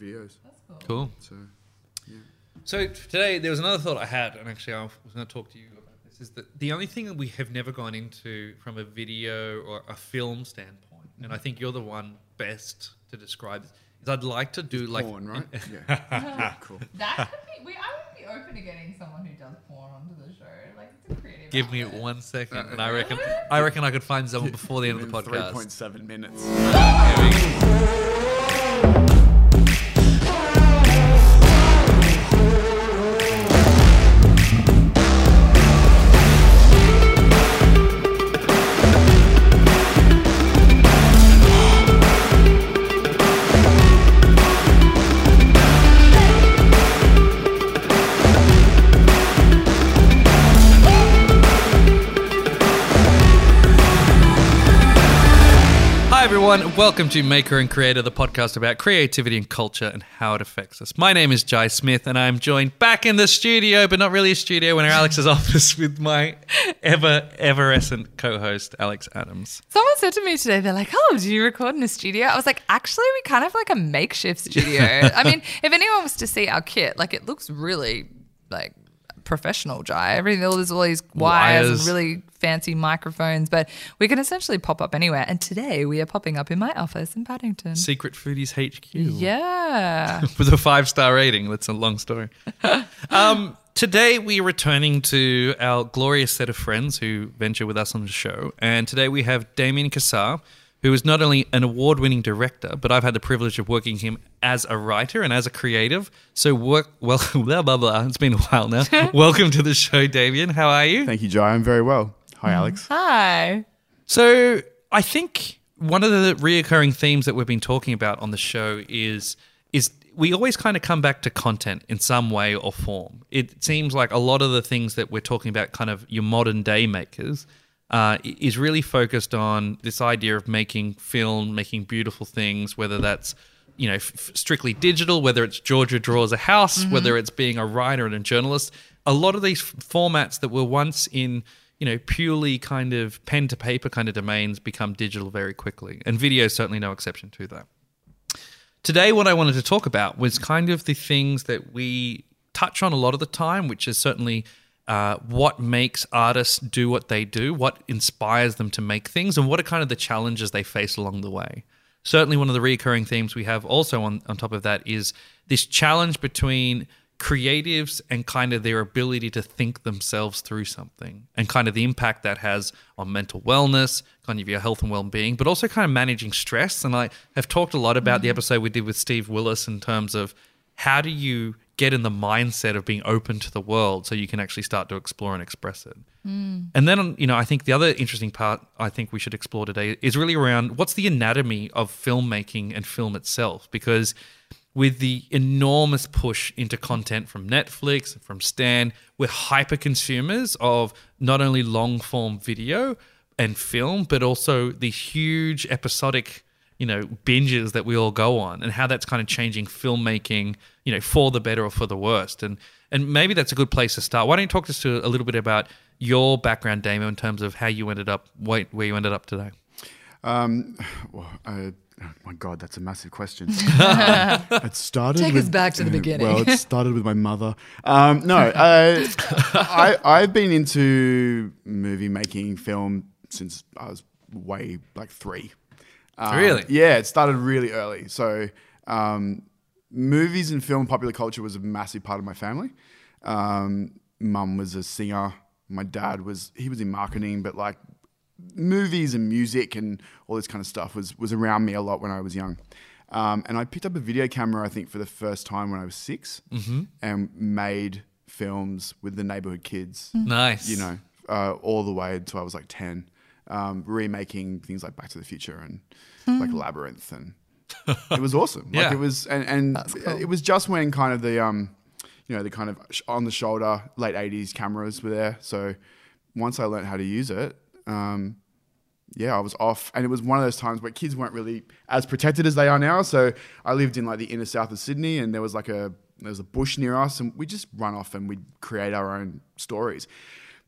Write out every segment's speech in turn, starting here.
videos. That's cool. Cool. So yeah. So today there was another thought I had, and actually I was going to talk to you about this. Is that the only thing that we have never gone into from a video or a film standpoint, and I think you're the one best to describe this. Is I'd like to do like porn, right? yeah. yeah. Cool. That could be. We, I would be open to getting someone who does porn onto the show. Like it's a creative. Give me outlet. one second, uh, and I uh, reckon I reckon I could find someone before the end of the podcast. point seven minutes. Everyone, welcome to Maker and Creator, the podcast about creativity and culture and how it affects us. My name is Jai Smith, and I'm joined back in the studio, but not really a studio, in Alex's office with my ever everescent co-host Alex Adams. Someone said to me today, they're like, "Oh, do you record in a studio?" I was like, "Actually, we kind of like a makeshift studio." I mean, if anyone was to see our kit, like it looks really like professional, Jai. Everything there's all these wires, Wires. and really fancy microphones, but we can essentially pop up anywhere. And today we are popping up in my office in Paddington. Secret Foodies HQ. Yeah. with a five star rating. That's a long story. um, today we are returning to our glorious set of friends who venture with us on the show, and today we have Damien Cassar, who is not only an award winning director, but I've had the privilege of working him as a writer and as a creative. So work well, blah blah blah. It's been a while now. Welcome to the show, Damien. How are you? Thank you, Jai. I'm very well. Hi, mm-hmm. Alex. Hi. So I think one of the reoccurring themes that we've been talking about on the show is is we always kind of come back to content in some way or form. It seems like a lot of the things that we're talking about, kind of your modern day makers, uh, is really focused on this idea of making film, making beautiful things, whether that's you know f- strictly digital, whether it's Georgia draws a house, whether it's being a writer and a journalist. A lot of these f- formats that were once in you know, purely kind of pen to paper kind of domains become digital very quickly. And video is certainly no exception to that. Today, what I wanted to talk about was kind of the things that we touch on a lot of the time, which is certainly uh, what makes artists do what they do, what inspires them to make things, and what are kind of the challenges they face along the way. Certainly, one of the recurring themes we have also on, on top of that is this challenge between creatives and kind of their ability to think themselves through something and kind of the impact that has on mental wellness, kind of your health and well-being, but also kind of managing stress. And I have talked a lot about the episode we did with Steve Willis in terms of how do you get in the mindset of being open to the world so you can actually start to explore and express it. Hmm. And then, you know, I think the other interesting part I think we should explore today is really around what's the anatomy of filmmaking and film itself. Because with the enormous push into content from Netflix and from Stan, we're hyper consumers of not only long form video and film, but also the huge episodic, you know, binges that we all go on and how that's kind of changing filmmaking, you know, for the better or for the worst. And and maybe that's a good place to start. Why don't you talk to us a little bit about your background, Damon, in terms of how you ended up where you ended up today? Um, well, uh, oh my God, that's a massive question. Uh, it started. Take with, us back to the beginning. Well, it started with my mother. Um, no, uh, I, I've been into movie making, film since I was way like three. Um, Really? Yeah, it started really early. So, um, movies and film, popular culture was a massive part of my family. Um, Mum was a singer. My dad was he was in marketing, but like movies and music and all this kind of stuff was was around me a lot when I was young. Um, and I picked up a video camera, I think, for the first time when I was 6 and made films with the neighborhood kids. Nice. You know, uh, all the way until I was like ten, um, remaking things like Back to the Future and like Labyrinth, and it was awesome. Like Yeah. it was, and, and it was just when kind of the um, you know, the kind of on the shoulder late '80s cameras were there. So once I learned how to use it, um, yeah, I was off, and it was one of those times where kids weren't really as protected as they are now. So I lived in like the inner south of Sydney, and there was like a there was a bush near us, and we just run off and we'd create our own stories.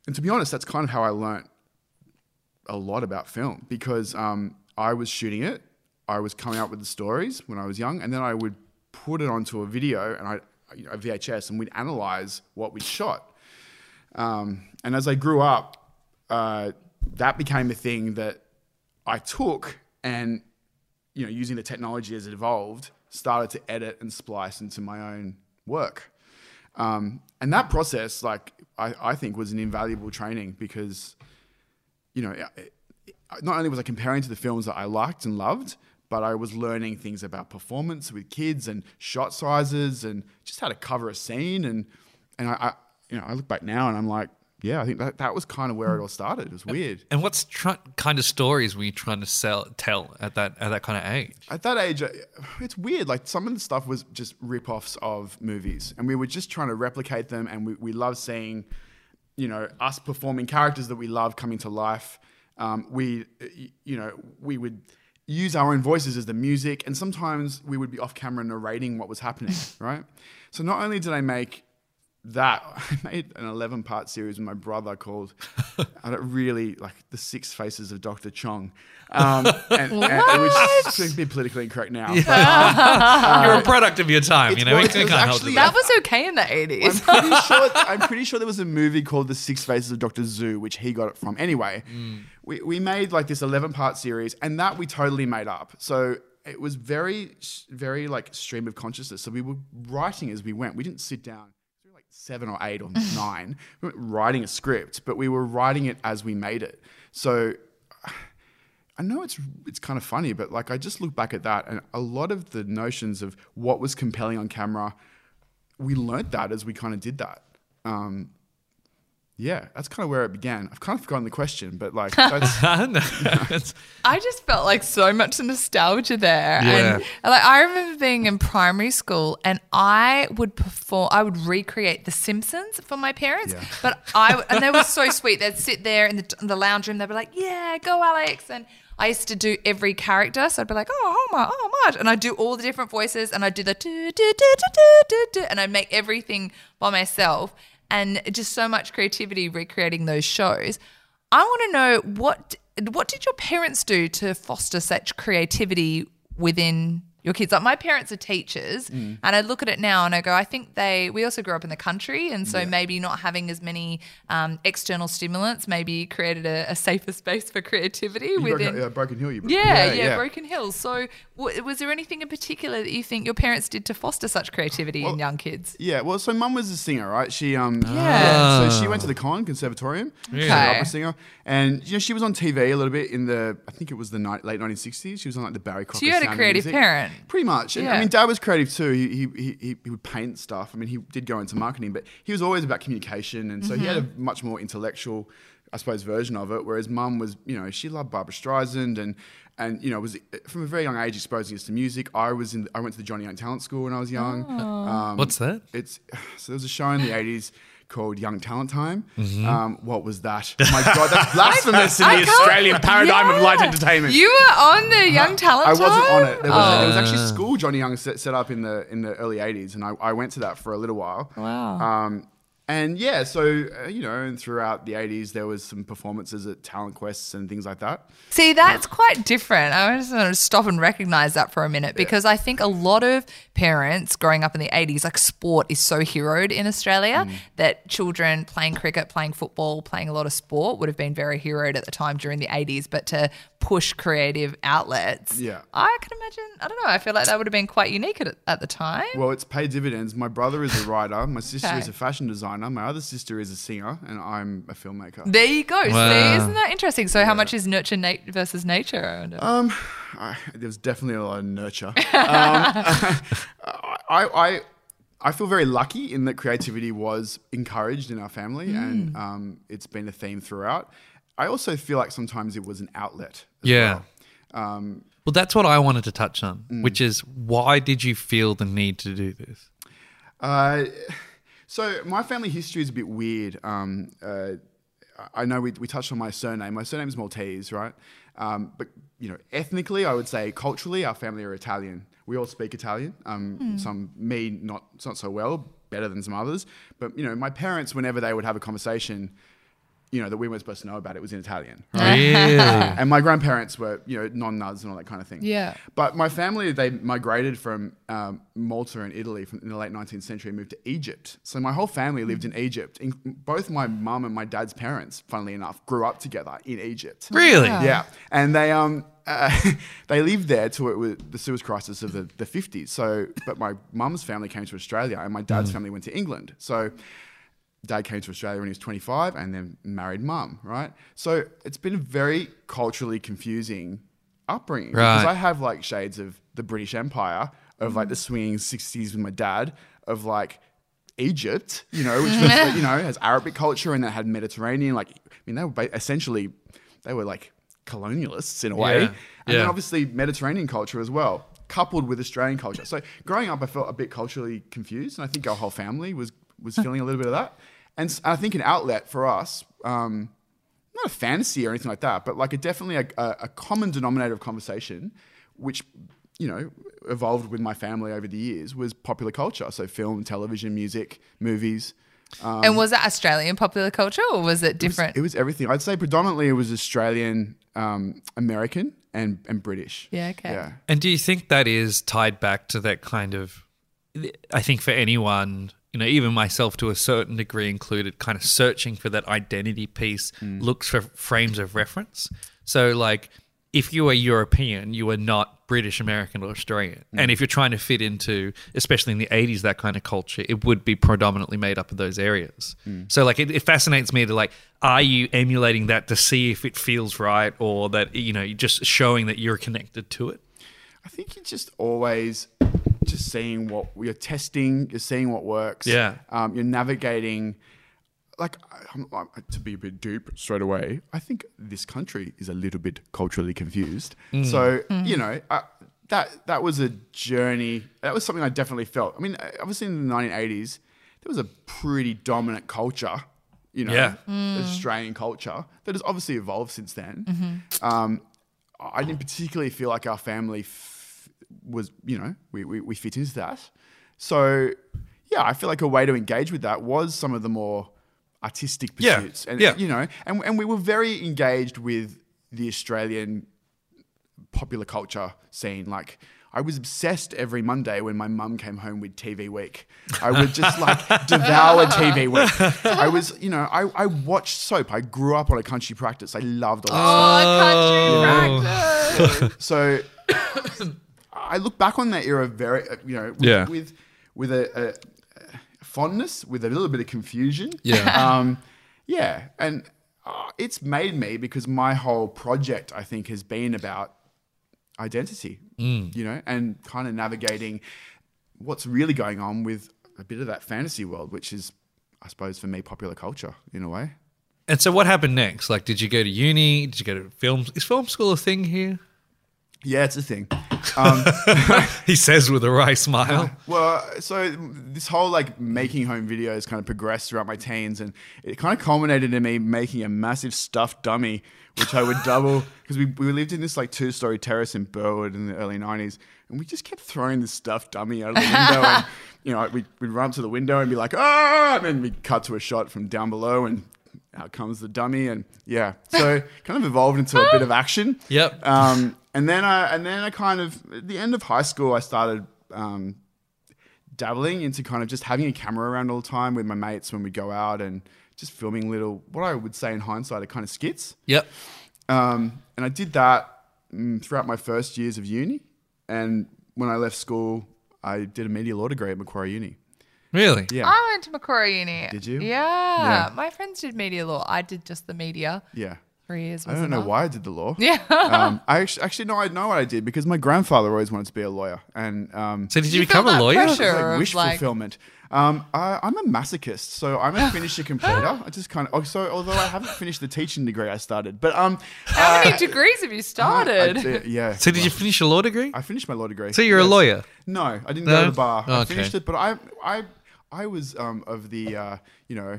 And to be honest, that's kind of how I learnt a lot about film because um, I was shooting it, I was coming up with the stories when I was young, and then I would put it onto a video and I you know, a VHS and we'd analyze what we'd shot. Um, and as I grew up, uh, that became a thing that I took and you know using the technology as it evolved, started to edit and splice into my own work. Um, and that process, like I, I think, was an invaluable training because you know, it- it- not only was I comparing to the films that I liked and loved, but I was learning things about performance with kids and shot sizes and just how to cover a scene. And and I, I you know, I look back now and I'm like, yeah, I think that that was kind of where it all started. It was weird. And what's tr- kind of stories were you trying to sell tell at that at that kind of age? At that age, it's weird. Like some of the stuff was just rip-offs of movies, and we were just trying to replicate them. And we, we love seeing, you know, us performing characters that we love coming to life. Um, we, you know, we would use our own voices as the music, and sometimes we would be off camera narrating what was happening. right. So not only did I make that I made an 11 part series with my brother called I don't really like the six faces of Dr. Chong. Um, and, and, which is going to be politically incorrect now. but, um, You're a product of your time, you know. well, was can't help actually- That was okay in the 80s. I'm pretty sure I'm pretty sure there was a movie called The Six Faces of Dr. Zoo, which he got it from. Anyway, we, we made like this 11 part series, and that we totally made up. So it was very, very like stream of consciousness. So we were writing as we went. We didn't sit down. Seven or eight or nine. Writing a script, but we were writing it as we made it. So I know it's it's kind of funny, but like I just look back at that, and a lot of the notions of what was compelling on camera, we learnt that as we kind of did that. Um, yeah, that's kind of where it began. I've kind of forgotten the question, but like that's No, it's- I just felt like so much nostalgia there. Yeah. And like I remember being in primary school and I would perform I would recreate The Simpsons for my parents. Yeah. But I and they were so sweet. They'd sit there in the, in the lounge room, they'd be like, Yeah, go Alex and I used to do every character, so I'd be like, "Oh, Homer, oh, Marge," oh, and I'd do all the different voices, and I'd do the do do do do do do do, and I'd make everything by myself, and just so much creativity recreating those shows. I want to know what what did your parents do to foster such creativity within your kids? Like my parents are teachers, Mm. and I look at it now and I go, I think they. We also grew up in the country, and so maybe not having as many um, external stimulants maybe created a, a safer space for creativity you within. broke, uh, Broken Hill. You yeah, yeah, Broken Hills. So, w- was there anything in particular that you think your parents did to foster such creativity in young kids? Yeah, well, so mum was a singer, right? She um Yeah. so she went to the Con Conservatorium. She's an Okay. opera singer, and you know she was on TV a little bit in the I think it was the ni- late 1960s. She was on like the Barry Crocker. you had a creative Music. Parent. Pretty much. And, I mean, Dad was creative too. He, he, he, he, he would paint stuff. I mean, he did go into marketing, but he was always about communication. And so he had a Mm-hmm. much more intellectual, I suppose, version of it. Whereas mum was, you know, she loved Barbra Streisand and, and you know, was from a very young age exposing us to music. I was in, I went to the Johnny Young Talent School when I was young. Um, What's that? It's so there was a show in the eighties called Young Talent Time. Mm-hmm. Um, what was that? Oh my God, that's blasphemous in I the Australian paradigm of light entertainment. You were on the Young Talent I wasn't Time? on it. There was, there was Oh. actually school Johnny Young set, set up in the in the early '80s, and I, I went to that for a little while. Wow. Um, and yeah, so uh, you know, and throughout the '80s, there was some performances at talent quests and things like that. See, that's quite different. I just want to stop and recognize that for a minute because I think a lot of parents growing up in the 80s, like sport is so heroed in Australia Mm. that children playing cricket, playing football, playing a lot of sport would have been very heroed at the time during the 80s. But to push creative outlets, Yeah. I can imagine, I don't know, I feel like that would have been quite unique at, at the time. Well, it's paid dividends. My brother is a writer. My sister Okay. is a fashion designer. My other sister is a singer, and I'm a filmmaker. there you go. See, isn't that interesting? So, how much is nurture nat- versus nature? I wonder. Um, I, there was definitely a lot of nurture. um, I, I, I feel very lucky in that creativity was encouraged in our family, and um, it's been a theme throughout. I also feel like sometimes it was an outlet. as Yeah. well. Um, Well, that's what I wanted to touch on, Mm. which is why did you feel the need to do this? Uh, so my family history is a bit weird. Um, uh, I know we, we touched on my surname. My surname is Maltese, right? Um, but you know, ethnically, I would say culturally, our family are Italian. We all speak Italian. Um, Some me not not so well, better than some others. But you know, my parents, whenever they would have a conversation, you know, that we weren't supposed to know about it was in Italian. Really? and my grandparents were, you know, non-nuds and all that kind of thing. Yeah. But my family, they migrated from um, Malta and Italy from, in the late 19th century and moved to Egypt. So my whole family lived in Egypt. In, both my mum and my dad's parents, funnily enough, grew up together in Egypt. really? Wow. Yeah, and they um uh, they lived there till it was the Suez Crisis of the, the 50s. So, but my mum's family came to Australia, and my dad's family went to England. So, dad came to Australia when he was 25, and then married mum. Right. So it's been a very culturally confusing upbringing because I have like shades of the British Empire, of like the mm-hmm. swinging 60s with my dad, of like. Egypt, you know, which was, you know, has Arabic culture and that had Mediterranean. Like, I mean, they were essentially, they were like colonialists in a way. Yeah. And then obviously Mediterranean culture as well, coupled with Australian culture. So growing up, I felt a bit culturally confused, and I think our whole family was was feeling a little bit of that. And I think an outlet for us, um, not a fantasy or anything like that, but like a definitely a, a, a common denominator of conversation, which you know evolved with my family over the years, was popular culture. So film, television, music, movies. Um, and was it Australian popular culture or was it it was- different? It was, everything. I'd say predominantly it was Australian, um, American, and and British. Yeah, okay. Yeah. And do you think that is tied back to that kind of? I think for anyone, you know, even myself to a certain degree included, kind of searching for that identity piece, mm. looks for frames of reference. So, like, if you are European, you are not British, American, or Australian. Mm. And if you're trying to fit into, especially in the 80s, that kind of culture, it would be predominantly made up of those areas. Mm. So, like, it, it fascinates me to, like, are you emulating that to see if it feels right or that, you know, just showing that you're connected to it? I think you're just always just seeing what you're testing. You're seeing what works. Yeah. Um, you're navigating. Like I'm, I'm, to be a bit deep straight away, I think this country is a little bit culturally confused. Mm. So mm. you know I, that that was a journey. That was something I definitely felt. I mean, uh, obviously in the 1980s, there was a pretty dominant culture. You know, Yeah. Mm. Australian culture that has obviously evolved since then. Mm-hmm. Um, I didn't particularly feel like our family f- was, you know, we, we, we fit into that. So, yeah, I feel like a way to engage with that was some of the more artistic Yeah, pursuits. And, yeah. you know, and, and we were very engaged with the Australian popular culture scene. Like, I was obsessed every Monday when my mum came home with TV Week. I would just like devour TV Week. I was, you know, I, I watched soap. I grew up on a country practice. I loved all that oh, country oh. practice. so I look back on that era very, uh, you know, with, Yeah. with with a, a fondness, with a little bit of confusion. Yeah. um, yeah, and uh, it's made me because my whole project, I think, has been about identity. Mm. You know, and kind of navigating what's really going on with a bit of that fantasy world, which is, I suppose, for me, popular culture in a way. And so, what happened next? Like, did you go to uni? Did you go to film? Is film school a thing here? Yeah, it's a thing. Um, He says with a wry smile. Well, so this whole like making home videos kind of progressed throughout my teens, and it kind of culminated in me making a massive stuffed dummy, which I would double because we, we lived in this like two story terrace in Burwood in the early '90s, and we just kept throwing this stuffed dummy out of the window, and you know we'd, we'd run up to the window and be like, ah, and then we'd cut to a shot from down below, and out comes the dummy, and yeah, so kind of evolved into a bit of action. Yep. Um, and then I and then I kind of at the end of high school I started um, dabbling into kind of just having a camera around all the time with my mates when we go out and just filming little what I would say in hindsight are kind of skits. Yep. Um, and I did that mm, throughout my first years of uni. And when I left school, I did a media law degree at Macquarie Uni. Really? Yeah, I went to Macquarie Uni. Did you? Yeah. Yeah. My friends did media law. I did just the media. yeah. Three years. I don't know enough. why I did the law. Yeah. um, I actually, actually no, I know what I did because my grandfather always wanted to be a lawyer, and um, So, did you, You become a lawyer? pressure. Like wish like- fulfillment. Um, I, I'm a masochist, so I'm a finisher completer. I just kind of, oh, so although I haven't finished the teaching degree I started, but um, How uh, many degrees have you I started? yeah. So, did you finish a law degree? I finished my law degree. So, you're a lawyer? No, I didn't No? go to the bar. I Okay. finished it, but I, I, I was um, of the, uh, you know,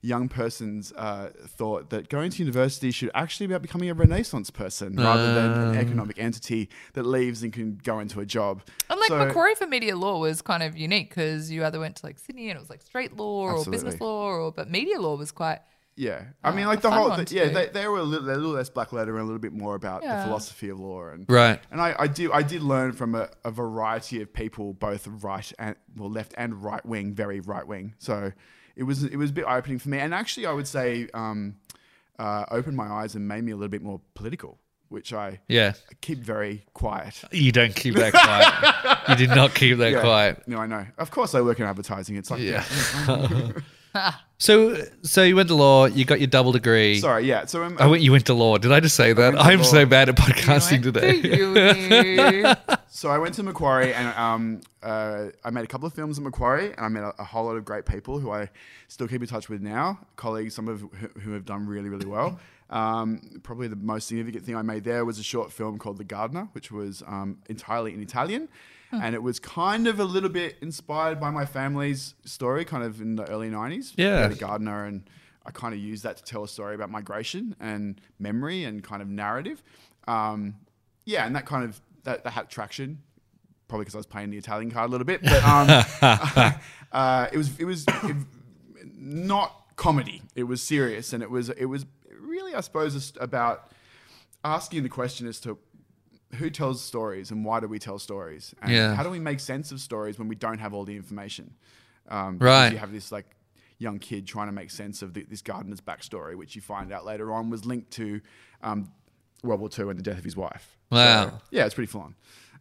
young person's uh, thought that going to university should actually be about becoming a Renaissance person rather than an Ah. economic entity that leaves and can go into a job. And like So- Macquarie for media law was kind of unique because you either went to like Sydney and it was like straight law or business law, or but media law was quite Yeah, I mean, like the whole, the, yeah, they, they were a little, a little less black letter and a little bit more about Yeah. the philosophy of law and Right. And I, I do, I did learn from a, a variety of people, both right and well, left and right wing, very right wing. So it was, it was a bit eye opening for me, and actually, I would say, um, uh, opened my eyes and made me a little bit more political, which I Yeah. keep very quiet. You don't keep that quiet. you did not keep that Yeah. quiet. No, I know. Of course, I work in advertising. It's like, Yeah. So, so you went to law. You got your double degree. sorry, yeah. So um, I went. You went to law. Did I just say that? I'm law. so bad at podcasting today. to. So I went to Macquarie and um, uh, I made a couple of films at Macquarie and I met a, a whole lot of great people who I still keep in touch with now, colleagues, some of who, who have done really, really well. Um, probably the most significant thing I made there was a short film called The Gardener, which was um, entirely in Italian. And it was kind of a little bit inspired by my family's story, kind of in the early 90s. Yeah. The Gardener. And I kind of used that to tell a story about migration and memory and kind of narrative. Um, yeah, and that kind of that, that had traction, probably because I was playing the Italian card a little bit. But um, uh, it was it was it, not comedy. It was serious, and it was it was really, I suppose, about asking the question as to who tells stories and why do we tell stories, and Yeah. how do we make sense of stories when we don't have all the information. Um, Right. You have this like young kid trying to make sense of the, this gardener's backstory, which you find out later on was linked to um, World War II and the death of his wife. Wow. So, yeah, it's pretty full on.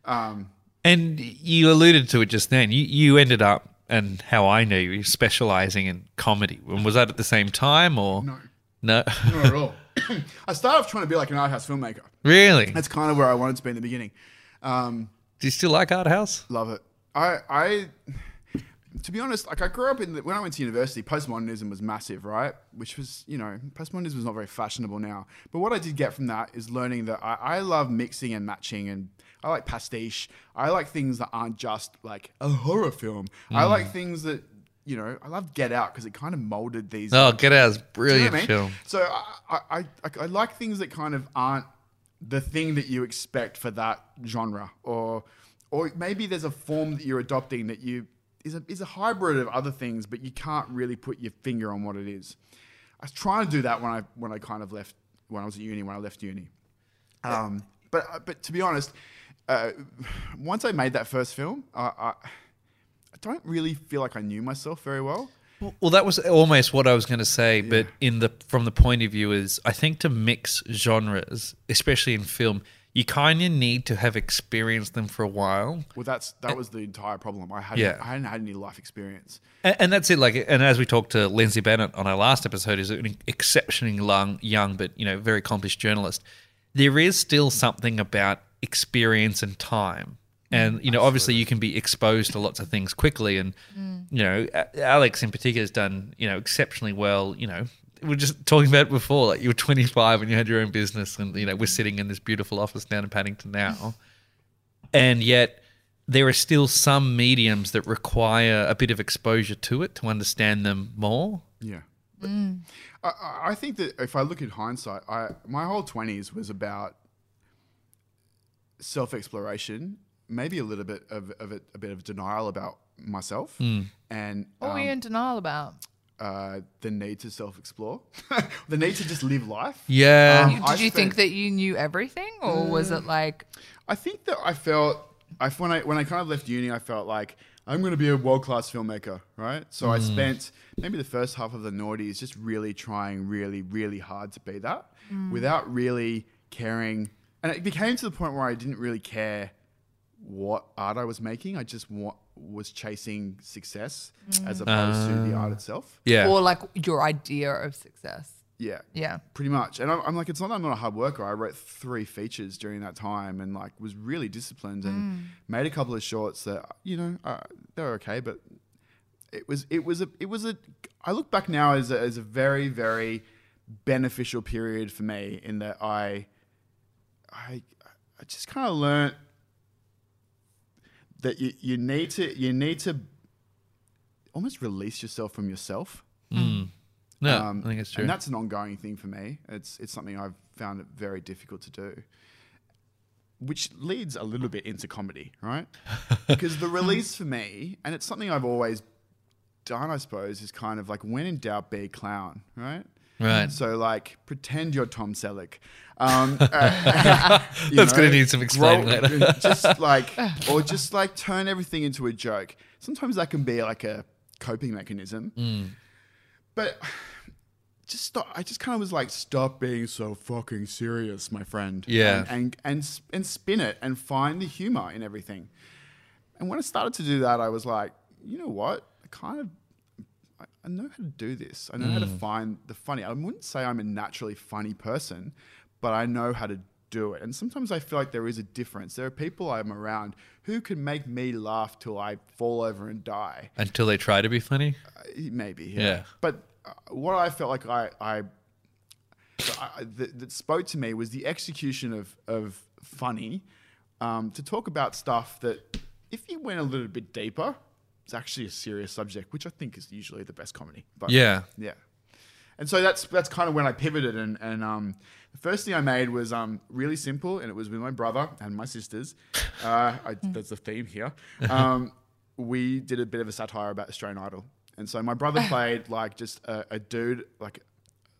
Um, And you alluded to it just then. You you ended up, and how I knew you, specializing in comedy. And was that at the same time, or no, no? not at all. I started off trying to be like an art house filmmaker. really? That's kind of where I wanted to be in the beginning. Um, Do you still like art house? love it. I, I, to be honest, like I grew up in the, when I went to university, postmodernism was massive, right? Which was, you know, postmodernism was not very fashionable now. But what I did get from that is learning that I, I love mixing and matching, and I like pastiche. I like things that aren't just like a horror film. I Mm. like things that, you know, I love Get Out because it kind of molded these. Oh, Get Out is Do you know brilliant I mean? film. So I, I, I, I like things that kind of aren't the thing that you expect for that genre, or or maybe there's a form that you're adopting that you is a is a hybrid of other things, but you can't really put your finger on what it is. I was trying to do that when I when I kind of left when I was at uni when I left uni. Um, but but to be honest, uh, once I made that first film, I, I I don't really feel like I knew myself very well. Well, that was almost what I was going to say, but in the from the point of view is I think to mix genres, especially in film, you kind of need to have experienced them for a while. Well, that's that was the entire problem. I hadn't Yeah. I hadn't had any life experience. And, and that's it. Like, and as we talked to Lindsay Bennett on our last episode, is an exceptionally young, young but you know very accomplished journalist. There is still something about experience and time, and you know, obviously, you can be exposed to lots of things quickly. And mm. you know, Alex in particular has done you know exceptionally well. You know, we were just talking about it before. Like you were 25 and you had your own business, and you know, we're sitting in this beautiful office down in Paddington now and yet there are still some mediums that require a bit of exposure to it to understand them more. Yeah. Mm. I, I- I think that if I look at hindsight, I my whole twenties was about self exploration, maybe a little bit of, of it, a bit of denial about myself, and What were um, you in denial about? uh, the need to self explore, the need to just live life. Yeah. Um, You- I Did you think that you knew everything, or was it like I think that I felt I when I when I kind of left uni, I felt like I'm going to be a world class filmmaker, right? So I spent maybe the first half of the noughties just really trying really really hard to be that, without really caring. And it became to the point where I didn't really care what art I was making. I just wa- was chasing success mm. as opposed to the art ah. itself. yeah. or like your idea of success? Yeah. Yeah. Pretty much. And I'm, I'm like, it's not that I'm not a hard worker. I wrote three features during that time and like was really disciplined and mm. made a couple of shorts that, you know, uh, they're okay, but it was, it was a, it was a, I look back now as a, as a very, very beneficial period for me in that I, I, I just kind of learned that you, you need to, you need to almost release yourself from yourself. no, Um, I think it's true. And that's an ongoing thing for me. It's it's something I've found it very difficult to do. Which leads a little bit into comedy, right? Because the release for me, and it's something I've always done, I suppose, is kind of like when in doubt, be a clown, right? Right. So like, pretend you're Tom Selleck. Um, uh, That's gonna need some explaining later. just like, or just like turn everything into a joke. Sometimes that can be like a coping mechanism. Mm. But just stop. I just kind of was like, stop being so fucking serious, my friend. Yeah. And and and, and spin it and find the humor in everything. And when I started to do that, I was like, you know what? I kind of I, I know how to do this. I know how to Mm. find the funny. I wouldn't say I'm a naturally funny person, but I know how to do it. And sometimes I feel like there is a difference. There are people I'm around who can make me laugh till I fall over and die. Until they try to be funny. Uh, Maybe, yeah. Yeah. But uh, what I felt like I, I, I that, that spoke to me was the execution of of funny, um, to talk about stuff that if you went a little bit deeper, it's actually a serious subject, which I think is usually the best comedy. But Yeah. yeah. And so that's that's kind of when I pivoted, and and um, the first thing I made was um, really simple, and it was with my brother and my sisters. Uh, I, that's the theme here. Um, we did a bit of a satire about Australian Idol, and so my brother played like just a, a dude, like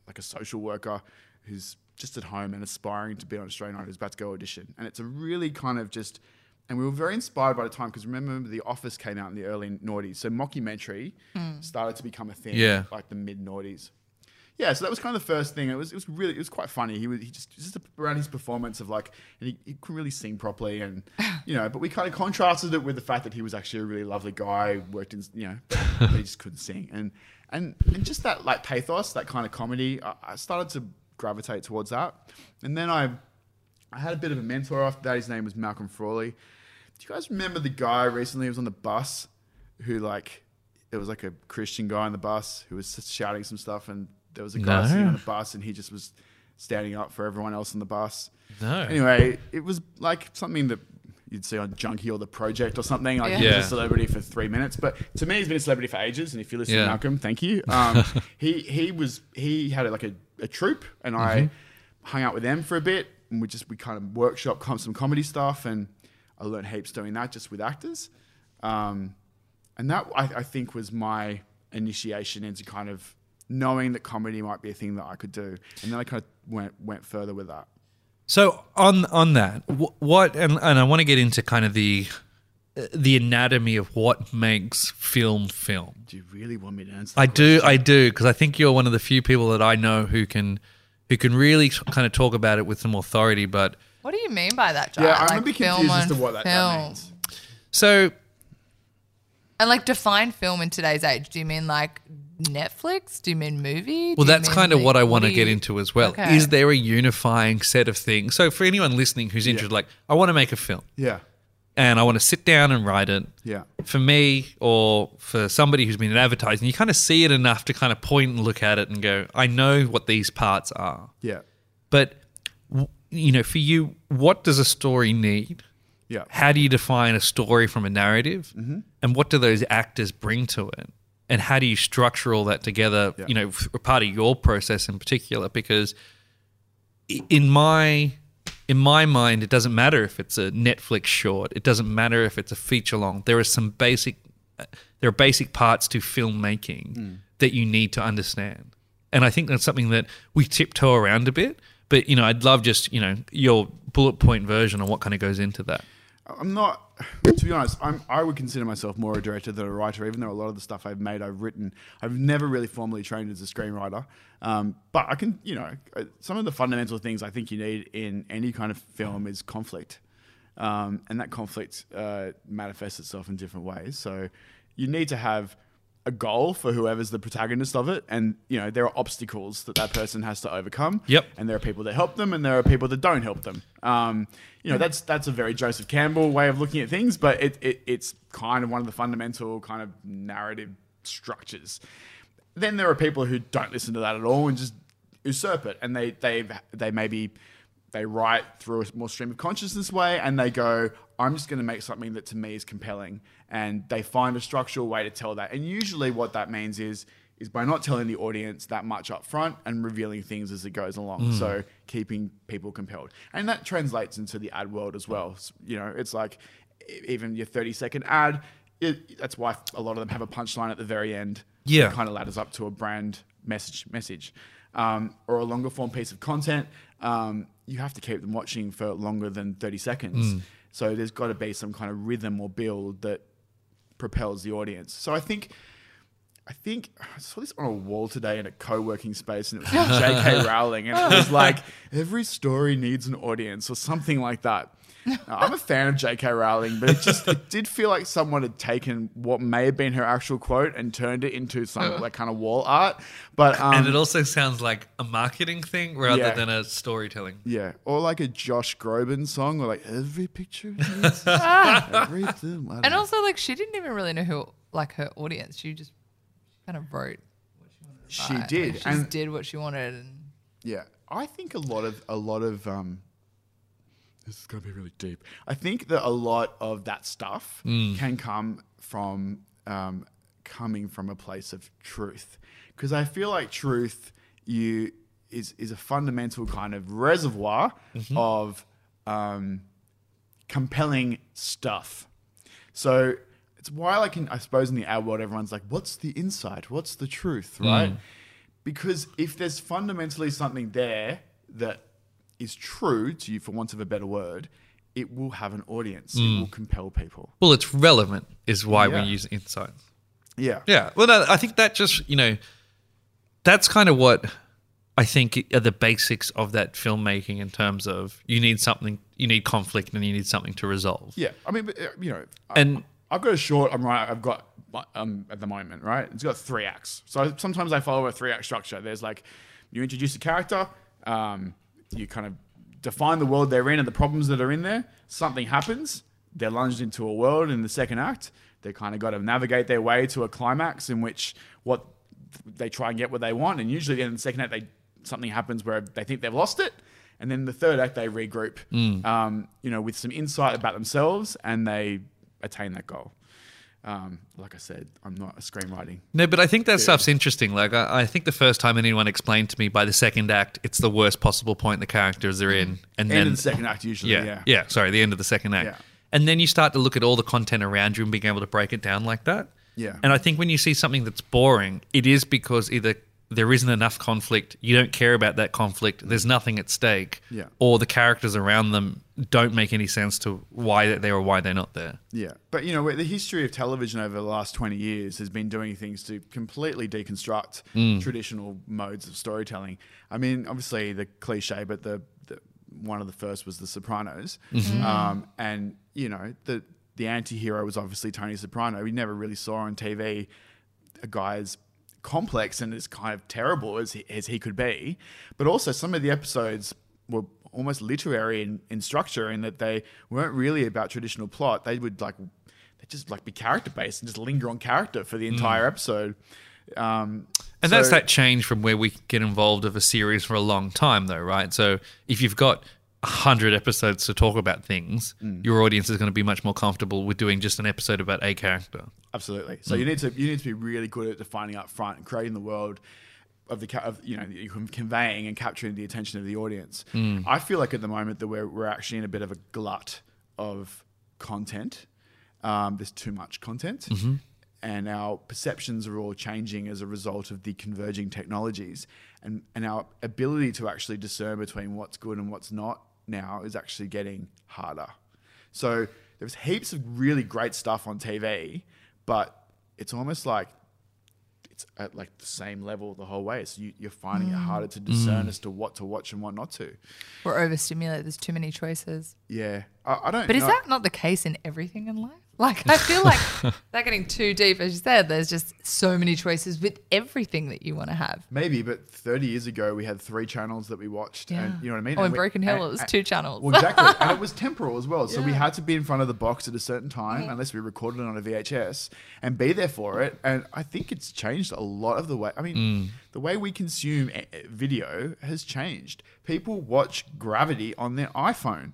like a social worker who's just at home and aspiring to be on Australian Idol, who's about to go audition, and it's a really kind of just. And we were very inspired by the time because remember The Office came out in the early noughties, so mockumentary hmm. started to become a thing, Yeah. like the mid noughties. Yeah, so that was kind of the first thing. It was it was really it was quite funny. He was he just just around his performance of like and he, he couldn't really sing properly and you know, but we kind of contrasted it with the fact that he was actually a really lovely guy, worked in you know, but he just couldn't sing and and and just that like pathos, that kind of comedy. I, I started to gravitate towards that, and then I I had a bit of a mentor after that. His name was Malcolm Frawley. Do you guys remember the guy recently who was on the bus who like it was like a Christian guy on the bus who was shouting some stuff and there was a guy No. sitting on the bus and he just was standing up for everyone else on the bus. No. Anyway, it was like something that you'd see on Junkee or The Project or something. Like he Yeah. was a celebrity for three minutes, but to me, he's been a celebrity for ages. And if you listen Yeah. to Malcolm, thank you. Um, he he was he had like a, a troupe, and I Mm-hmm. hung out with them for a bit, and we just we kind of workshop some comedy stuff, and I learned heaps doing that just with actors. Um, and that I, I think was my initiation into kind of knowing that comedy might be a thing that I could do, and then I kind of went went further with that. So on on that, what and, and I want to get into kind of the the anatomy of what makes film film. Do you really want me to answer? I that do. I do, because I think you're one of the few people that I know who can who can really kind of talk about it with some authority. But What do you mean by that, Jai? Yeah, I'm like a bit film confused as to what that, that film. means. so And like define film in today's age. Do you mean like Netflix? Do you mean movie? Well, Do you that's mean, kind of like, what I want to get into as well. Okay. Is there a unifying set of things? So, for anyone listening who's interested, like, I want to make a film Yeah, and I want to sit down and write it. yeah, For me, or for somebody who's been in advertising, you kind of see it enough to kind of point and look at it and go, I know what these parts are. yeah, But, w- you know, for you, what does a story need? yeah. How do you define a story from a narrative? Mm-hmm. And what do those actors bring to it? And how do you structure all that together, Yeah. you know, part of your process in particular? Because in my in my mind, it doesn't matter if it's a Netflix short. It doesn't matter if it's a feature long. There are some basic uh, there are basic parts to filmmaking Mm. that you need to understand. And I think that's something that we tiptoe around a bit. But you know, I'd love just you know your bullet point version on what kind of goes into that. I'm not. To be honest, I'm. I would consider myself more a director than a writer, even though a lot of the stuff I've made, I've written. I've never really formally trained as a screenwriter, um, but I can. You know, uh, some of the fundamental things I think you need in any kind of film is conflict, um, and that conflict uh, manifests itself in different ways. So, you need to have a goal for whoever's the protagonist of it, and you know there are obstacles that that person has to overcome. Yep. And there are people that help them, and there are people that don't help them. Um, you know, that's that's a very Joseph Campbell way of looking at things, but it, it it's kind of one of the fundamental kind of narrative structures. Then there are people who don't listen to that at all and just usurp it, and they they they maybe they write through a more stream of consciousness way, and they go, "I'm just going to make something that to me is compelling," and they find a structural way to tell that. And usually, what that means is is by not telling the audience that much up front and revealing things as it goes along. So keeping people compelled. And that translates into the ad world as well. S- You know, it's like even your 30 second ad, it, that's why a lot of them have a punchline at the very end. Yeah. Kind of ladders up to a brand message message. um, or a longer form piece of content, um, you have to keep them watching for longer than 30 seconds. Mm. So there's got to be some kind of rhythm or build that propels the audience. So I think. I think I saw this on a wall today in a co-working space, and it was J.K. Rowling, and it was like every story needs an audience or something like that. Now, I'm a fan of J.K. Rowling, but it just it did feel like someone had taken what may have been her actual quote and turned it into some like kind of wall art. But um, and it also sounds like a marketing thing rather Yeah. than a storytelling. yeah, or like a Josh Groban song, or like every picture needs everything. I And know. also, like, she didn't even really know who, like, her audience. She just kind of wrote. she right? did, Like, she and just did what she wanted. And Yeah, I think a lot of a lot of um, this is gonna be really deep. I think that a lot of that stuff can come from um, coming from a place of truth, because I feel like truth you is is a fundamental kind of reservoir of um, compelling stuff. So it's why, like, in, I suppose in the ad world, everyone's like, "What's the insight? What's the truth?" Right? Because if there's fundamentally something there that is true to you, for want of a better word, it will have an audience. It will compel people. Well, it's relevant, is why Yeah. we use insights. Yeah. Yeah. Well, no, I think that just, you know, that's kind of what I think are the basics of that filmmaking in terms of you need something, you need conflict and you need something to resolve. Yeah. I mean, uh, you know, I- And I've got a short. I'm right. I've got um at the moment, right? It's got three acts. So sometimes I follow a three act structure. There's like you introduce a character, um, you kind of define the world they're in and the problems that are in there. Something happens. They're lunged into a world in the second act. They kind of got to navigate their way to a climax in which what they try and get what they want. And usually in the second act, they something happens where they think they've lost it. And then the third act, they regroup, um, you know, with some insight about themselves, and they attain that goal. Um, like I said, I'm not a screenwriting. no, but I think that stuff's interesting. Like, I, I think the first time anyone explained to me by the second act, it's the worst possible point the characters are in. And End then of the second act, usually. yeah, Yeah. yeah, sorry, the end of the second act. Yeah. And then you start to look at all the content around you and being able to break it down like that. Yeah. And I think when you see something that's boring, it is because either there isn't enough conflict, you don't care about that conflict, there's nothing at stake, Yeah. or the characters around them don't make any sense to why they're there or why they're not there. Yeah, but you know the history of television over the last twenty years has been doing things to completely deconstruct traditional modes of storytelling. I mean, obviously the cliche, but the, the one of the first was The Sopranos, um, and you know the the anti-hero was obviously Tony Soprano. We never really saw on TV a guy as complex and as kind of terrible as he, as he could be, but also some of the episodes were almost literary in, in structure in that they weren't really about traditional plot. They would like they just like be character based and just linger on character for the entire episode. Um, And that's that change from where we get involved of a series for a long time, though, right? So if you've got a hundred episodes to talk about things, mm. your audience is going to be much more comfortable with doing just an episode about a character. Absolutely. So mm. you need to you need to be really good at defining up front and creating the world of the of, you know conveying and capturing the attention of the audience. Mm. I feel like at the moment that we're we're actually in a bit of a glut of content. Um, there's too much content. Mm-hmm. And our perceptions are all changing as a result of the converging technologies, and and our ability to actually discern between what's good and what's not now is actually getting harder. So there's heaps of really great stuff on TV, but it's almost like it's at like the same level the whole way. So you, you're finding it harder to mm. discern mm. as to what to watch and what not to. we're overstimulated. There's too many choices. Yeah, I, I don't. But is know. that not the case in everything in life? Like, I feel like they're getting too deep. As you said, there's just so many choices with everything that you want to have. maybe? But 30 years ago, we had three channels that we watched, and you know what I mean. Oh, And in we- Broken Hill, and- it was and- two channels. Well, exactly, and it was temporal as well. So we had to be in front of the box at a certain time, mm-hmm. unless we recorded it on a VHS, and be there for it. And I think it's changed a lot of the way. I mean, mm. the way we consume video has changed. People watch Gravity on their iPhone.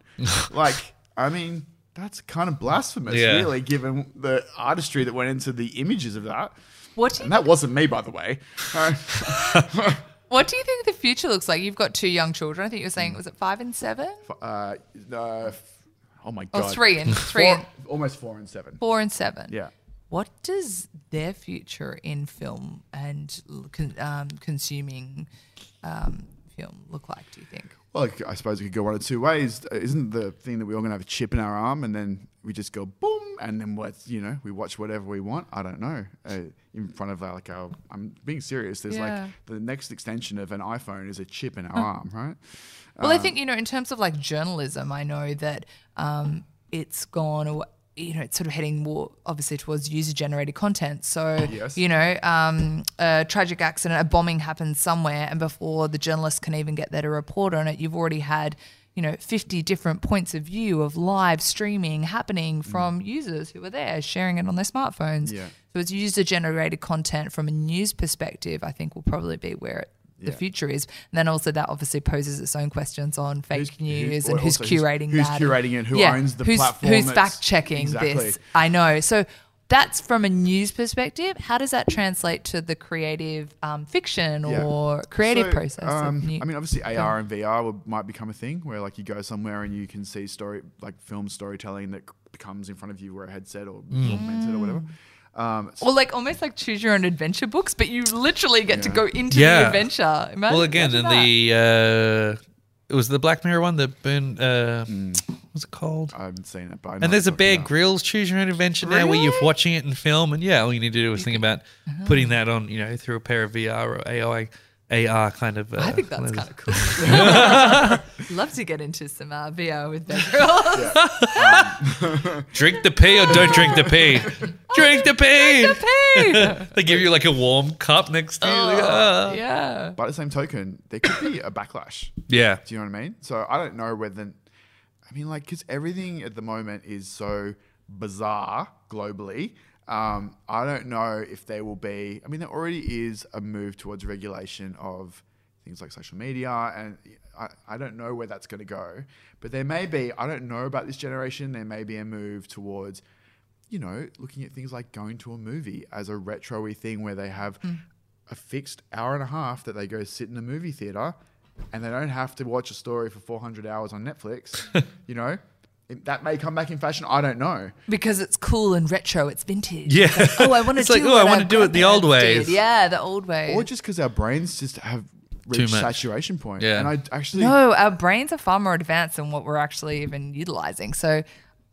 like, I mean, that's kind of blasphemous, Yeah. really, given the artistry that went into the images of that. What And that wasn't me, by the way. What do you think the future looks like? You've got two young children. I think you were saying was it five and seven, uh, uh, oh my or god, three and three Four- and almost four and seven. four and seven? Yeah. what does their future in film and um, consuming um, film look like? Do you think? Well, I suppose it could go one of two ways. Isn't the thing that we're all gonna have a chip in our arm and then we just go boom and then what's you know we watch whatever we want? I don't know. Uh, in front of like our, I'm being serious. There's Yeah. like the next extension of an iPhone is a chip in our arm, right? Well, Um, I think you know, in terms of like journalism, I know that um, it's gone. aw- You know, it's sort of heading more obviously towards user-generated content. So, Yes. you know, um, a tragic accident, a bombing happens somewhere, and before the journalist can even get there to report on it, you've already had, you know, fifty different points of view of live streaming happening from users who were there sharing it on their smartphones. Yeah. So, it's user-generated content from a news perspective. I think will probably be where it. The future is, and then also that obviously poses its own questions on fake Who's- news and who's who's- curating who's that. curating it, who Yeah, owns the who's, platform Who's fact checking Exactly. this? I know. So that's from a news perspective. How does that translate to the creative um, fiction Yeah. or creative So, process? Um, new- I mean, obviously, AR and VR will, might become a thing where like you go somewhere and you can see story like film storytelling that c- comes in front of you, where a headset or augmented or whatever. Um, or like almost like choose your own adventure books, but you literally get to go into Yeah. the adventure. Imagine, Well, again, imagine in that. the uh, it was the Black Mirror one that burned. Uh, What's it called? I haven't seen it, but I know And there's a Bear about. Grylls Choose Your Own Adventure now, where you're watching it in film, and yeah, all you need to do is think about Uh-huh. putting that on, you know, through a pair of VR or AI, AR kind of. Uh, I think that's lenses. kind of cool. Love to get into some uh, VR with Bear Grylls. Drink the pee or don't drink the pee. drink the pee. they give you like a warm cup next to you. like, ah. yeah. By the same token, there could be a backlash. Yeah. Do you know what I mean? So I don't know whether, I mean, like, because everything at the moment is so bizarre globally. Um, I don't know if there will be, I mean, there already is a move towards regulation of things like social media, and I, I don't know where that's going to go. But there may be, I don't know about this generation, there may be a move towards, you know, looking at things like going to a movie as a retro y thing where they have hmm. a fixed hour and a half that they go sit in a movie theater and they don't have to watch a story for 400 hours on Netflix. you know, that may come back in fashion. I don't know. Because it's cool and retro, it's vintage. Yeah. Like, oh, I want to do like, oh, I wanna oh, do it the old ways. did. Yeah, the old ways. Or just because our brains just have Too reached much. saturation point. Yeah. And I actually, no, our brains are far more advanced than what we're actually even utilizing. So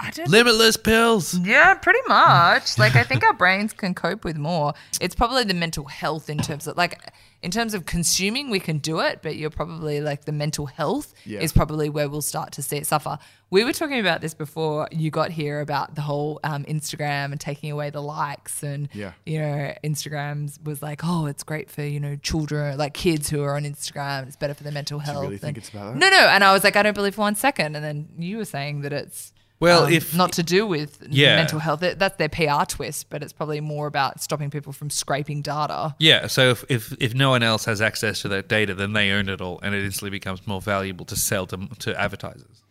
I don't Limitless pills. Yeah, pretty much. Like I think our brains can cope with more. It's probably the mental health in terms of like in terms of consuming, we can do it, but you're probably like the mental health Yeah. is probably where we'll start to see it suffer. We were talking about this before you got here about the whole um, Instagram and taking away the likes and Yeah. you know Instagrams was like oh it's great for you know children like kids who are on Instagram it's better for their mental health. really think and- it's about that? No, no, and I was like I don't believe for one second, and then you were saying that it's Well, um, if- not to do with Yeah. mental health. That- That's their PR twist, but it's probably more about stopping people from scraping data. Yeah, so if, if if no one else has access to that data, then they own it all, and it instantly becomes more valuable to sell to to advertisers.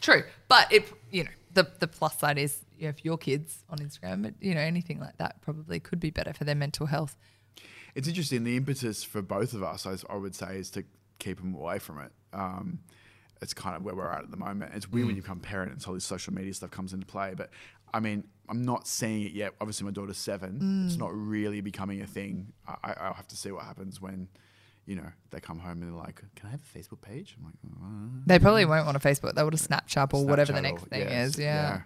True, but if you know the the plus side is you know, if your kids on Instagram, it- you know anything like that probably could be better for their mental health. it's interesting. The impetus for both of us, I, I would say, is to keep them away from it. Um, it's kind of where we're at at the moment. It's weird when mm. you become parent and so all this social media stuff comes into play. But I mean, I'm not seeing it yet. Obviously, my daughter's seven. It's mm. not really becoming a thing. I, I- I'll have to see what happens when, you know, they come home and they're like, "Can I have a Facebook page?" I'm like, "Uh, They probably mm. won't want a Facebook. They would a Snapchat or whatever the next or- thing yes, is. Yeah.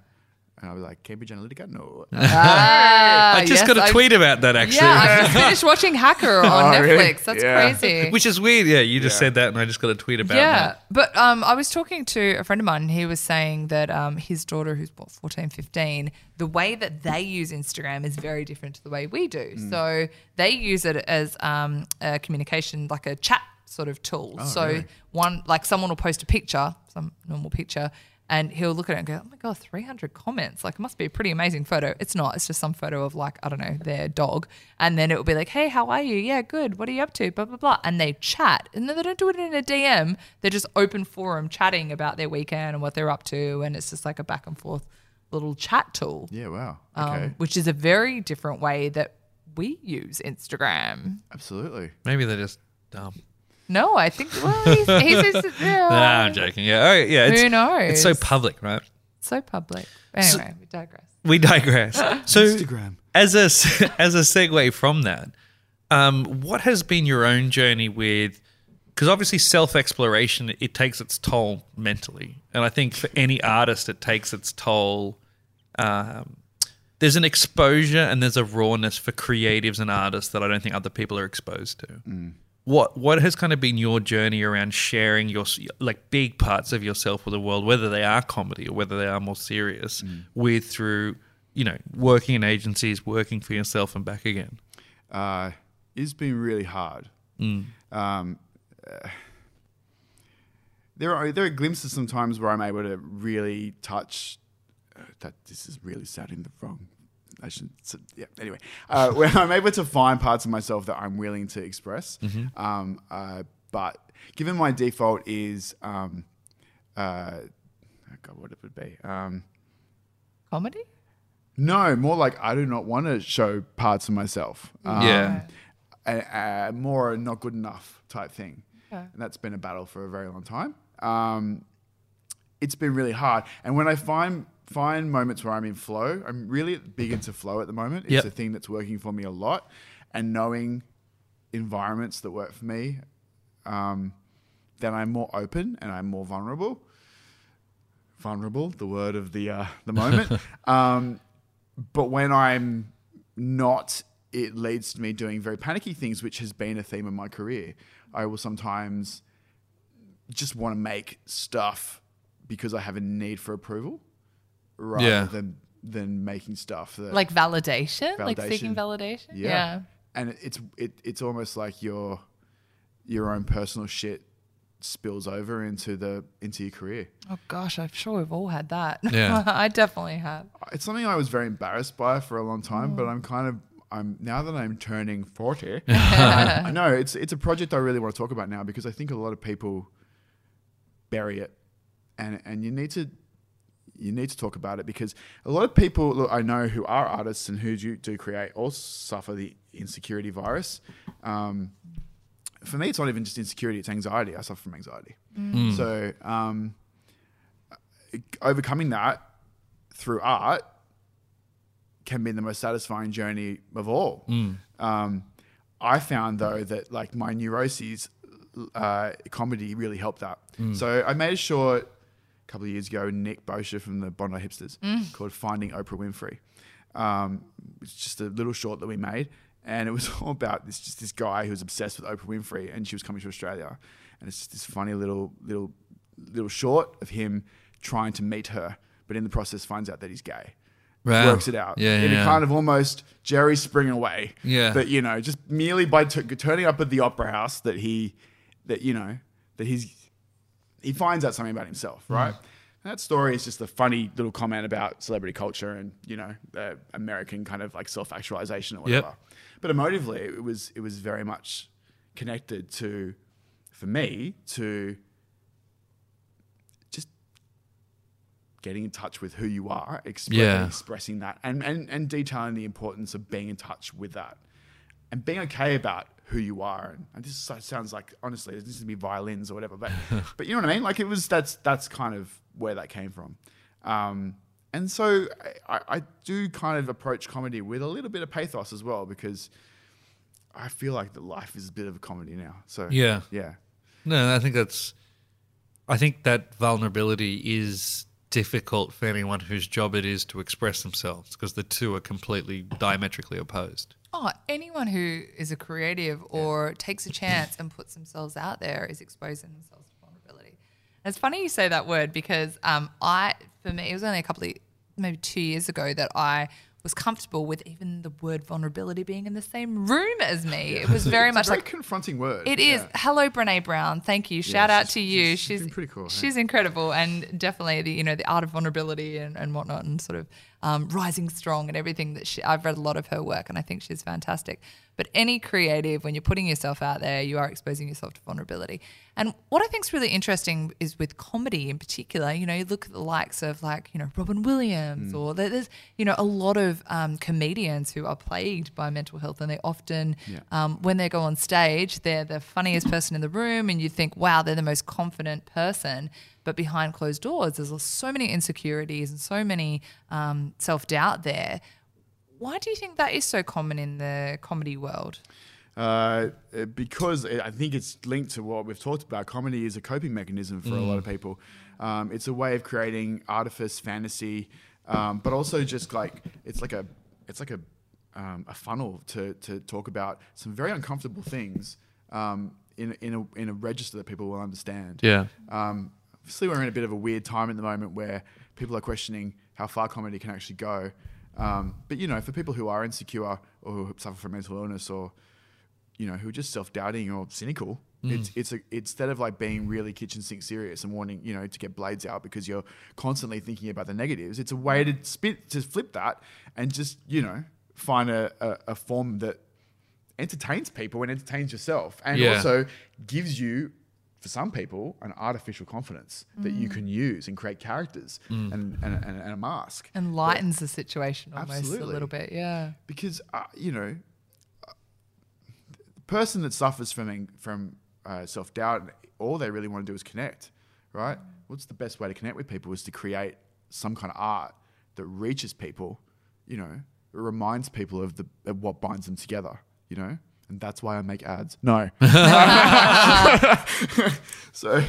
And I was like, Cambridge Analytica, no. Ah, I just yes, got a tweet about that actually. Yeah, I just finished watching Hacker on Oh, Netflix. really? That's Yeah. crazy. Which is weird. Yeah, you just Yeah. said that, and I just got a tweet about yeah, that. but um, I was talking to a friend of mine, and he was saying that um, his daughter, who's what, 14, 15, the way that they use Instagram is very different to the way we do. So they use it as um, a communication, like a chat sort of tool. so really? one, like someone will post a picture, some normal picture. And he'll look at it and go, "Oh my god, three hundred comments! Like, it must be a pretty amazing photo." It's not. It's just some photo of like I don't know their dog, and then it will be like, "Hey, how are you? Yeah, good. What are you up to?" Blah blah blah, and they chat, and then they don't do it in a DM. They're just open forum chatting about their weekend and what they're up to, and it's just like a back and forth little chat tool, yeah, wow. um, Okay. which is a very different way that we use Instagram. Absolutely. Maybe they're just dumb. No, I think well, he's, he's, he's yeah, Nah, I'm joking. Yeah, oh, yeah. It's, Who knows? It's so public, right? so public. Anyway, we digress. We digress. So Instagram. as a as a segue from that, um, what has been your own journey with? Because obviously, self exploration it takes its toll mentally, and I think for any artist, it takes its toll. Um, there's an exposure and there's a rawness for creatives and artists that I don't think other people are exposed to. What what has kind of been your journey around sharing your like big parts of yourself with the world, whether they are comedy or whether they are more serious, with through you know working in agencies, working for yourself, and back again. uh, it's been really hard. Um, uh, there are there are glimpses sometimes where I'm able to really touch. Uh, that this is really sounding the wrong. I should. s- Yeah. Anyway, uh, where I'm able to find parts of myself that I'm willing to express. Um, uh, but given my default is, um, uh, oh God, what it would be. Um, Comedy? no, more like I do not want to show parts of myself. Um, Yeah. a, a more not good enough type thing. Okay. And that's been a battle for a very long time. Um, it's been really hard. And when I find find moments where I'm in flow, I'm really big into flow at the moment. It's Yep. a thing that's working for me a lot. And knowing environments that work for me, um, then I'm more open and I'm more vulnerable. Vulnerable, the word of the uh, the moment. um, but when I'm not, it leads to me doing very panicky things, which has been a theme of my career. I will sometimes just want to make stuff because I have a need for approval rather Yeah. than than making stuff that Like validation? Like seeking Validation. validation? yeah. And it's it, it's almost like your your own personal shit spills over into the into your career. Oh gosh, I'm sure we've all had that. Yeah. I definitely have. It's something I was very embarrassed by for a long time, but mm. I'm kind of I'm now that I'm turning forty. I know it's it's a project I really want to talk about now because I think a lot of people bury it, and and you need to you need to talk about it because a lot of people look, I know who are artists and who do, do create also suffer the insecurity virus. Um, for me, it's not even just insecurity; it's anxiety. I suffer from anxiety, so um, overcoming that through art can be the most satisfying journey of all. Um, I found though that like my neuroses, uh, comedy really helped that. So I made a short a couple of years ago, Nick Boshier from the Bondi Hipsters, called "Finding Oprah Winfrey." Um, it's just a little short that we made, and it was all about this just this guy who was obsessed with Oprah Winfrey, and she was coming to Australia, and it's just this funny little little little short of him trying to meet her, but in the process finds out that he's gay. Wow. Works it out Yeah, in yeah. a kind of almost Jerry Springer way. Yeah. That you know, just merely by t- turning up at the opera house, that he, that you know, that he's he finds out something about himself, Mm. right? And that story is just a funny little comment about celebrity culture and you know uh, American kind of like self actualization or Yep. whatever. But emotively, it was it was very much connected to, for me, to just getting in touch with who you are, Yeah. expressing that, and, and and detailing the importance of being in touch with that, and being okay about who you are. And, and this sounds like honestly, this is to be violins or whatever, but but you know what I mean. Like it was that's that's kind of where that came from. Um, and so I, I do kind of approach comedy with a little bit of pathos as well because I feel like that life is a bit of a comedy now. So Yeah. yeah, No, I think that's. I think that vulnerability is difficult for anyone whose job it is to express themselves because the two are completely diametrically opposed. Oh, anyone who is a creative or takes a chance and puts themselves out there is exposing themselves to vulnerability. And it's funny you say that word because um, I, for me, it was only a couple of, maybe two years ago that I was comfortable with even the word vulnerability being in the same room as me. It was very much very like confronting word. It is. Yeah. Hello, Brene Brown. Thank you. Shout out to you. she's- She's, she's pretty cool, hey? She's incredible, and definitely the you know the art of vulnerability and, and whatnot, and sort of um, rising strong and everything that she. I've read a lot of her work, and I think she's fantastic. But any creative, when you're putting yourself out there, you are exposing yourself to vulnerability. And what I think is really interesting is with comedy in particular. You know, you look at the likes of like you know Robin Williams, Mm. or there's you know a lot of um, comedians who are plagued by mental health, and they often Yeah. um, when they go on stage, they're the funniest person in the room, and you think, wow, they're the most confident person. But behind closed doors, there's so many insecurities and so many um, self doubt there. Why do you think that is so common in the comedy world? Uh, because I think it's linked to what we've talked about. Comedy is a coping mechanism for a lot of people. Um, it's a way of creating artifice, fantasy, um, but also just like it's like a it's like a um, a funnel to to talk about some very uncomfortable things um, in in a in a register that people will understand. Yeah. Obviously, we're in a bit of a weird time at the moment where people are questioning how far comedy can actually go. Um, but you know, for people who are insecure or who suffer from mental illness or you know who are just self-doubting or cynical, it's it's a, instead of like being really kitchen sink serious and wanting you know to get blades out because you're constantly thinking about the negatives. It's a way to spit to flip that and just you know find a, a, a form that entertains people and entertains yourself and Yeah. also gives you for some people an artificial confidence that you can use and create characters and, and, and, and a mask And lightens the situation almost a little bit. Yeah. because uh, you know uh, the person that suffers from from uh, self doubt, all they really want to do is connect, right? What's the best way to connect with people is to create some kind of art that reaches people, you know, it reminds people of the of what binds them together, you know, and that's why I make ads. No, so.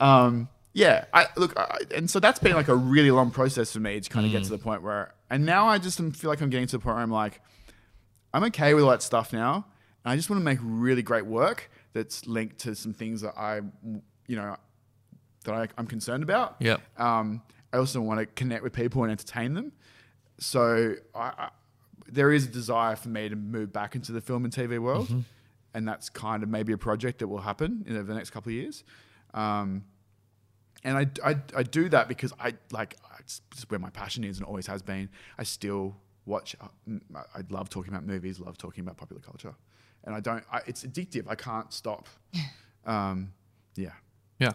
Um, yeah, I look, I, and so that's been like a really long process for me to kind of get to the point where, and now I just feel like I'm getting to the point where I'm like, I'm okay with all that stuff now. And I just want to make really great work that's linked to some things that I, you know, that I, I'm concerned about. Yeah. Um, I also want to connect with people and entertain them. So I, there is a desire for me to move back into the film and TV world, and that's kind of maybe a project that will happen in over the next couple of years. Um, and I, I, I do that because I like it's where my passion is and always has been. I still watch. I m- I love talking about movies. Love talking about popular culture, and I don't. I, it's addictive. I can't stop. Um, yeah. Yeah.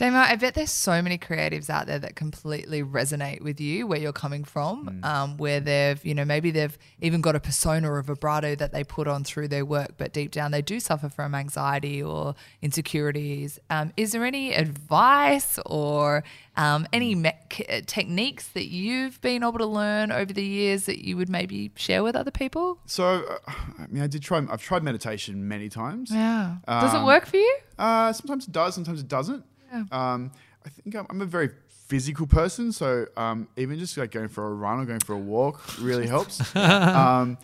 Damo, I bet there's so many creatives out there that completely resonate with you where you're coming from, um, where they've, you know, maybe they've even got a persona or a vibrato that they put on through their work, but deep down they do suffer from anxiety or insecurities. Um, is there any advice or um, any me- techniques that you've been able to learn over the years that you would maybe share with other people? So uh, I mean, I did try. I've tried meditation many times. Yeah. Does it Um, work for you? Uh, sometimes it does, sometimes it doesn't. Um, I think I'm, I'm a very physical person, so um, even just like going for a run or going for a walk really helps. um,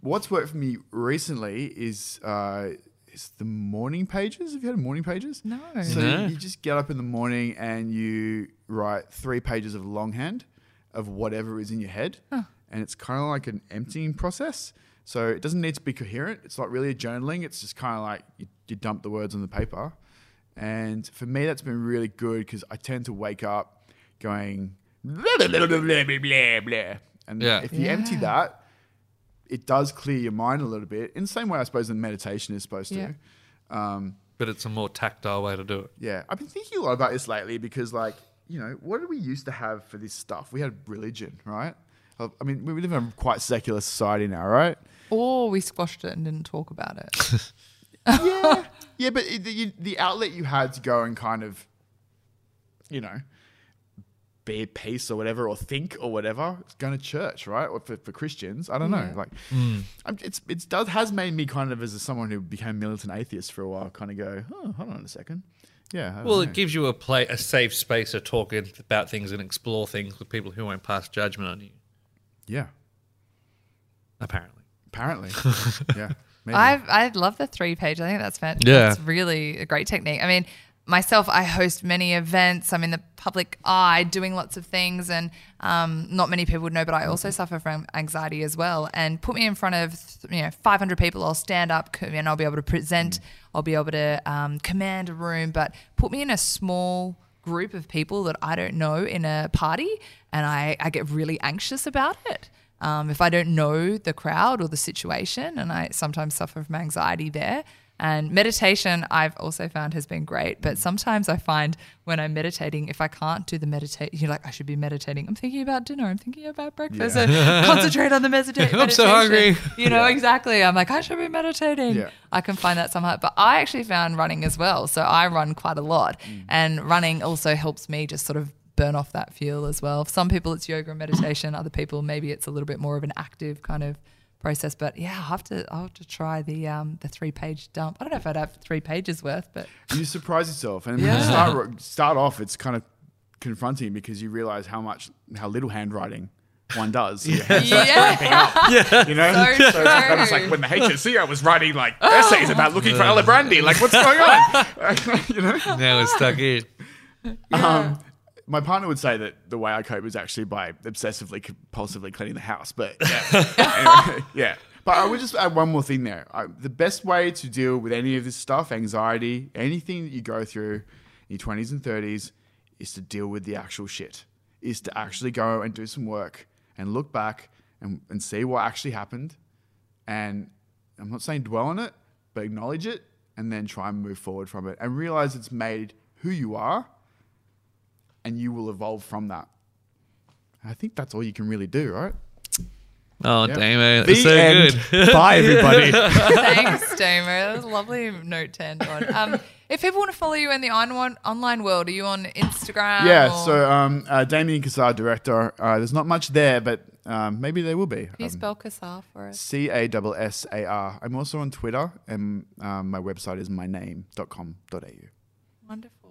what's worked for me recently is uh, is the morning pages. Have you had morning pages? No. So No. you just get up in the morning and you write three pages of longhand of whatever is in your head, and it's kind of like an emptying process. So it doesn't need to be coherent. It's not really a journaling. It's just kind of like you, you dump the words on the paper. And for me, that's been really good because I tend to wake up going blah, blah, blah, blah, blah, blah, blah, blah. And Yeah. if you empty that, it does clear your mind a little bit in the same way I suppose that meditation is supposed Yeah. to. Um, But it's a more tactile way to do it. yeah, I've been thinking a lot about this lately because, like, you know, what did we used to have for this stuff? We had religion, right? I I mean, we live in a quite secular society now, right? Or we squashed it and didn't talk about it. yeah, yeah, but the, the outlet you had to go and kind of, you know, be at peace or whatever, or think or whatever, it's going to church, right? Or for, for Christians, I don't know. Like, mm. it's it's does has made me kind of as a, someone who became militant atheist for a while, kind of go, oh, hold on a second, yeah. Well, know. it gives you a play, a safe space to talk about things and explore things with people who won't pass judgment on you. yeah, Apparently, apparently, yeah. Maybe. I've I love the three page. I think that's fantastic. Yeah. That's really a great technique. I mean, myself, I host many events. I'm in the public eye doing lots of things, and um, not many people would know, but I also suffer from anxiety as well. And put me in front of you know 500 people, I'll stand up and I'll be able to present. I'll be able to um, command a room, but put me in a small group of people that I don't know in a party, and I, I get really anxious about it um, if I don't know the crowd or the situation, and I sometimes suffer from anxiety there. And meditation, I've also found has been great. But sometimes I find when I'm meditating, if I can't do the meditate, you're like, I should be meditating. I'm thinking about dinner. I'm thinking about breakfast. And concentrate on the medita- meditation. I'm so hungry. You know, exactly. I'm like, I should be meditating. Yeah. I can find that somehow. But I actually found running as well. So I run quite a lot. Mm. And running also helps me just sort of burn off that fuel as well. For some people, it's yoga and meditation. Other people, maybe it's a little bit more of an active kind of process. But yeah, I'll have to I'll have to try the um, the three page dump. I don't know if I'd have three pages worth, but you surprise yourself, and Yeah. when you start start off, it's kind of confronting because you realize how much how little handwriting one does. Your hands start yeah, you know. So So it's kind like when the HSC I was writing like essays about looking for Alibrandi, like what's going on? you know. Now it's stuck in. Um, my partner would say that the way I cope is actually by obsessively compulsively cleaning the house, but yeah, Anyway, yeah. But I would just add one more thing there. I, the best way to deal with any of this stuff, anxiety, anything that you go through in your twenties and thirties, is to deal with the actual shit. Is to actually go and do some work and look back and, and see what actually happened. And I'm not saying dwell on it, but acknowledge it and then try and move forward from it and realize it's made who you are and you will evolve from that. I think that's all you can really do, right? Oh, Yeah. damn it. The That's so end. good. Bye, everybody. thanks, Damer. That was a lovely note to end on. Um, if people want to follow you in the on- online world, are you on Instagram? yeah, or- so um, uh, Damien Cassar, director. Uh, there's not much there, but um, maybe there will be. Can you Um, spell Cassar for us? C A S S A R. I'm also on Twitter, and um, my website is myname.com.au. Wonderful.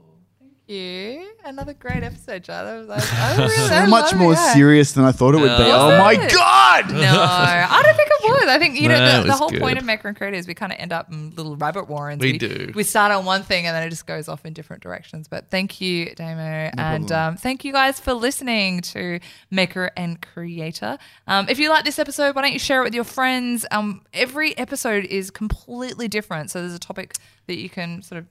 Thank you. Another great episode, Jai. That was like, I really So much love more it. serious than I thought it would be. Was Oh my god! No, I don't think it was. I think you know No, the, the whole good. point of Maker and Creator is we kind of end up in little rabbit warrens. We do. We start on one thing and then it just goes off in different directions. But thank you, Damo, and um, thank you guys for listening to Maker and Creator. Um, if you like this episode, why don't you share it with your friends? Um, every episode is completely different, so there's a topic that you can sort of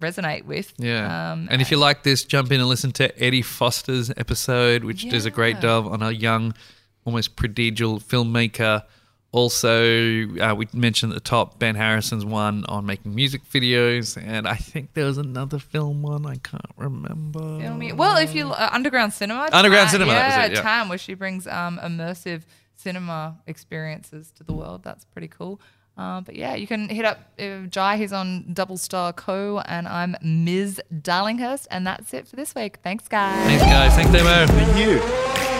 resonate with. Yeah. Um, and if you like this, jump in and listen to Eddie Foster's episode, which does a great Yeah. job on a young, almost prodigal filmmaker. Also, uh, we mentioned at the top Ben Harrison's one on making music videos, and I think there was another film one I can't remember. Film Well, if you uh, underground cinema, Underground Tam- cinema, yeah, it, yeah. Tam, where she brings um, immersive cinema experiences to the world. That's pretty cool. Uh, but yeah, you can hit up uh, Jai. He's on Double Star Co. And I'm Ms. Darlinghurst. And that's it for this week. Thanks, guys. Thanks, guys. Thanks, Demo. Thank you.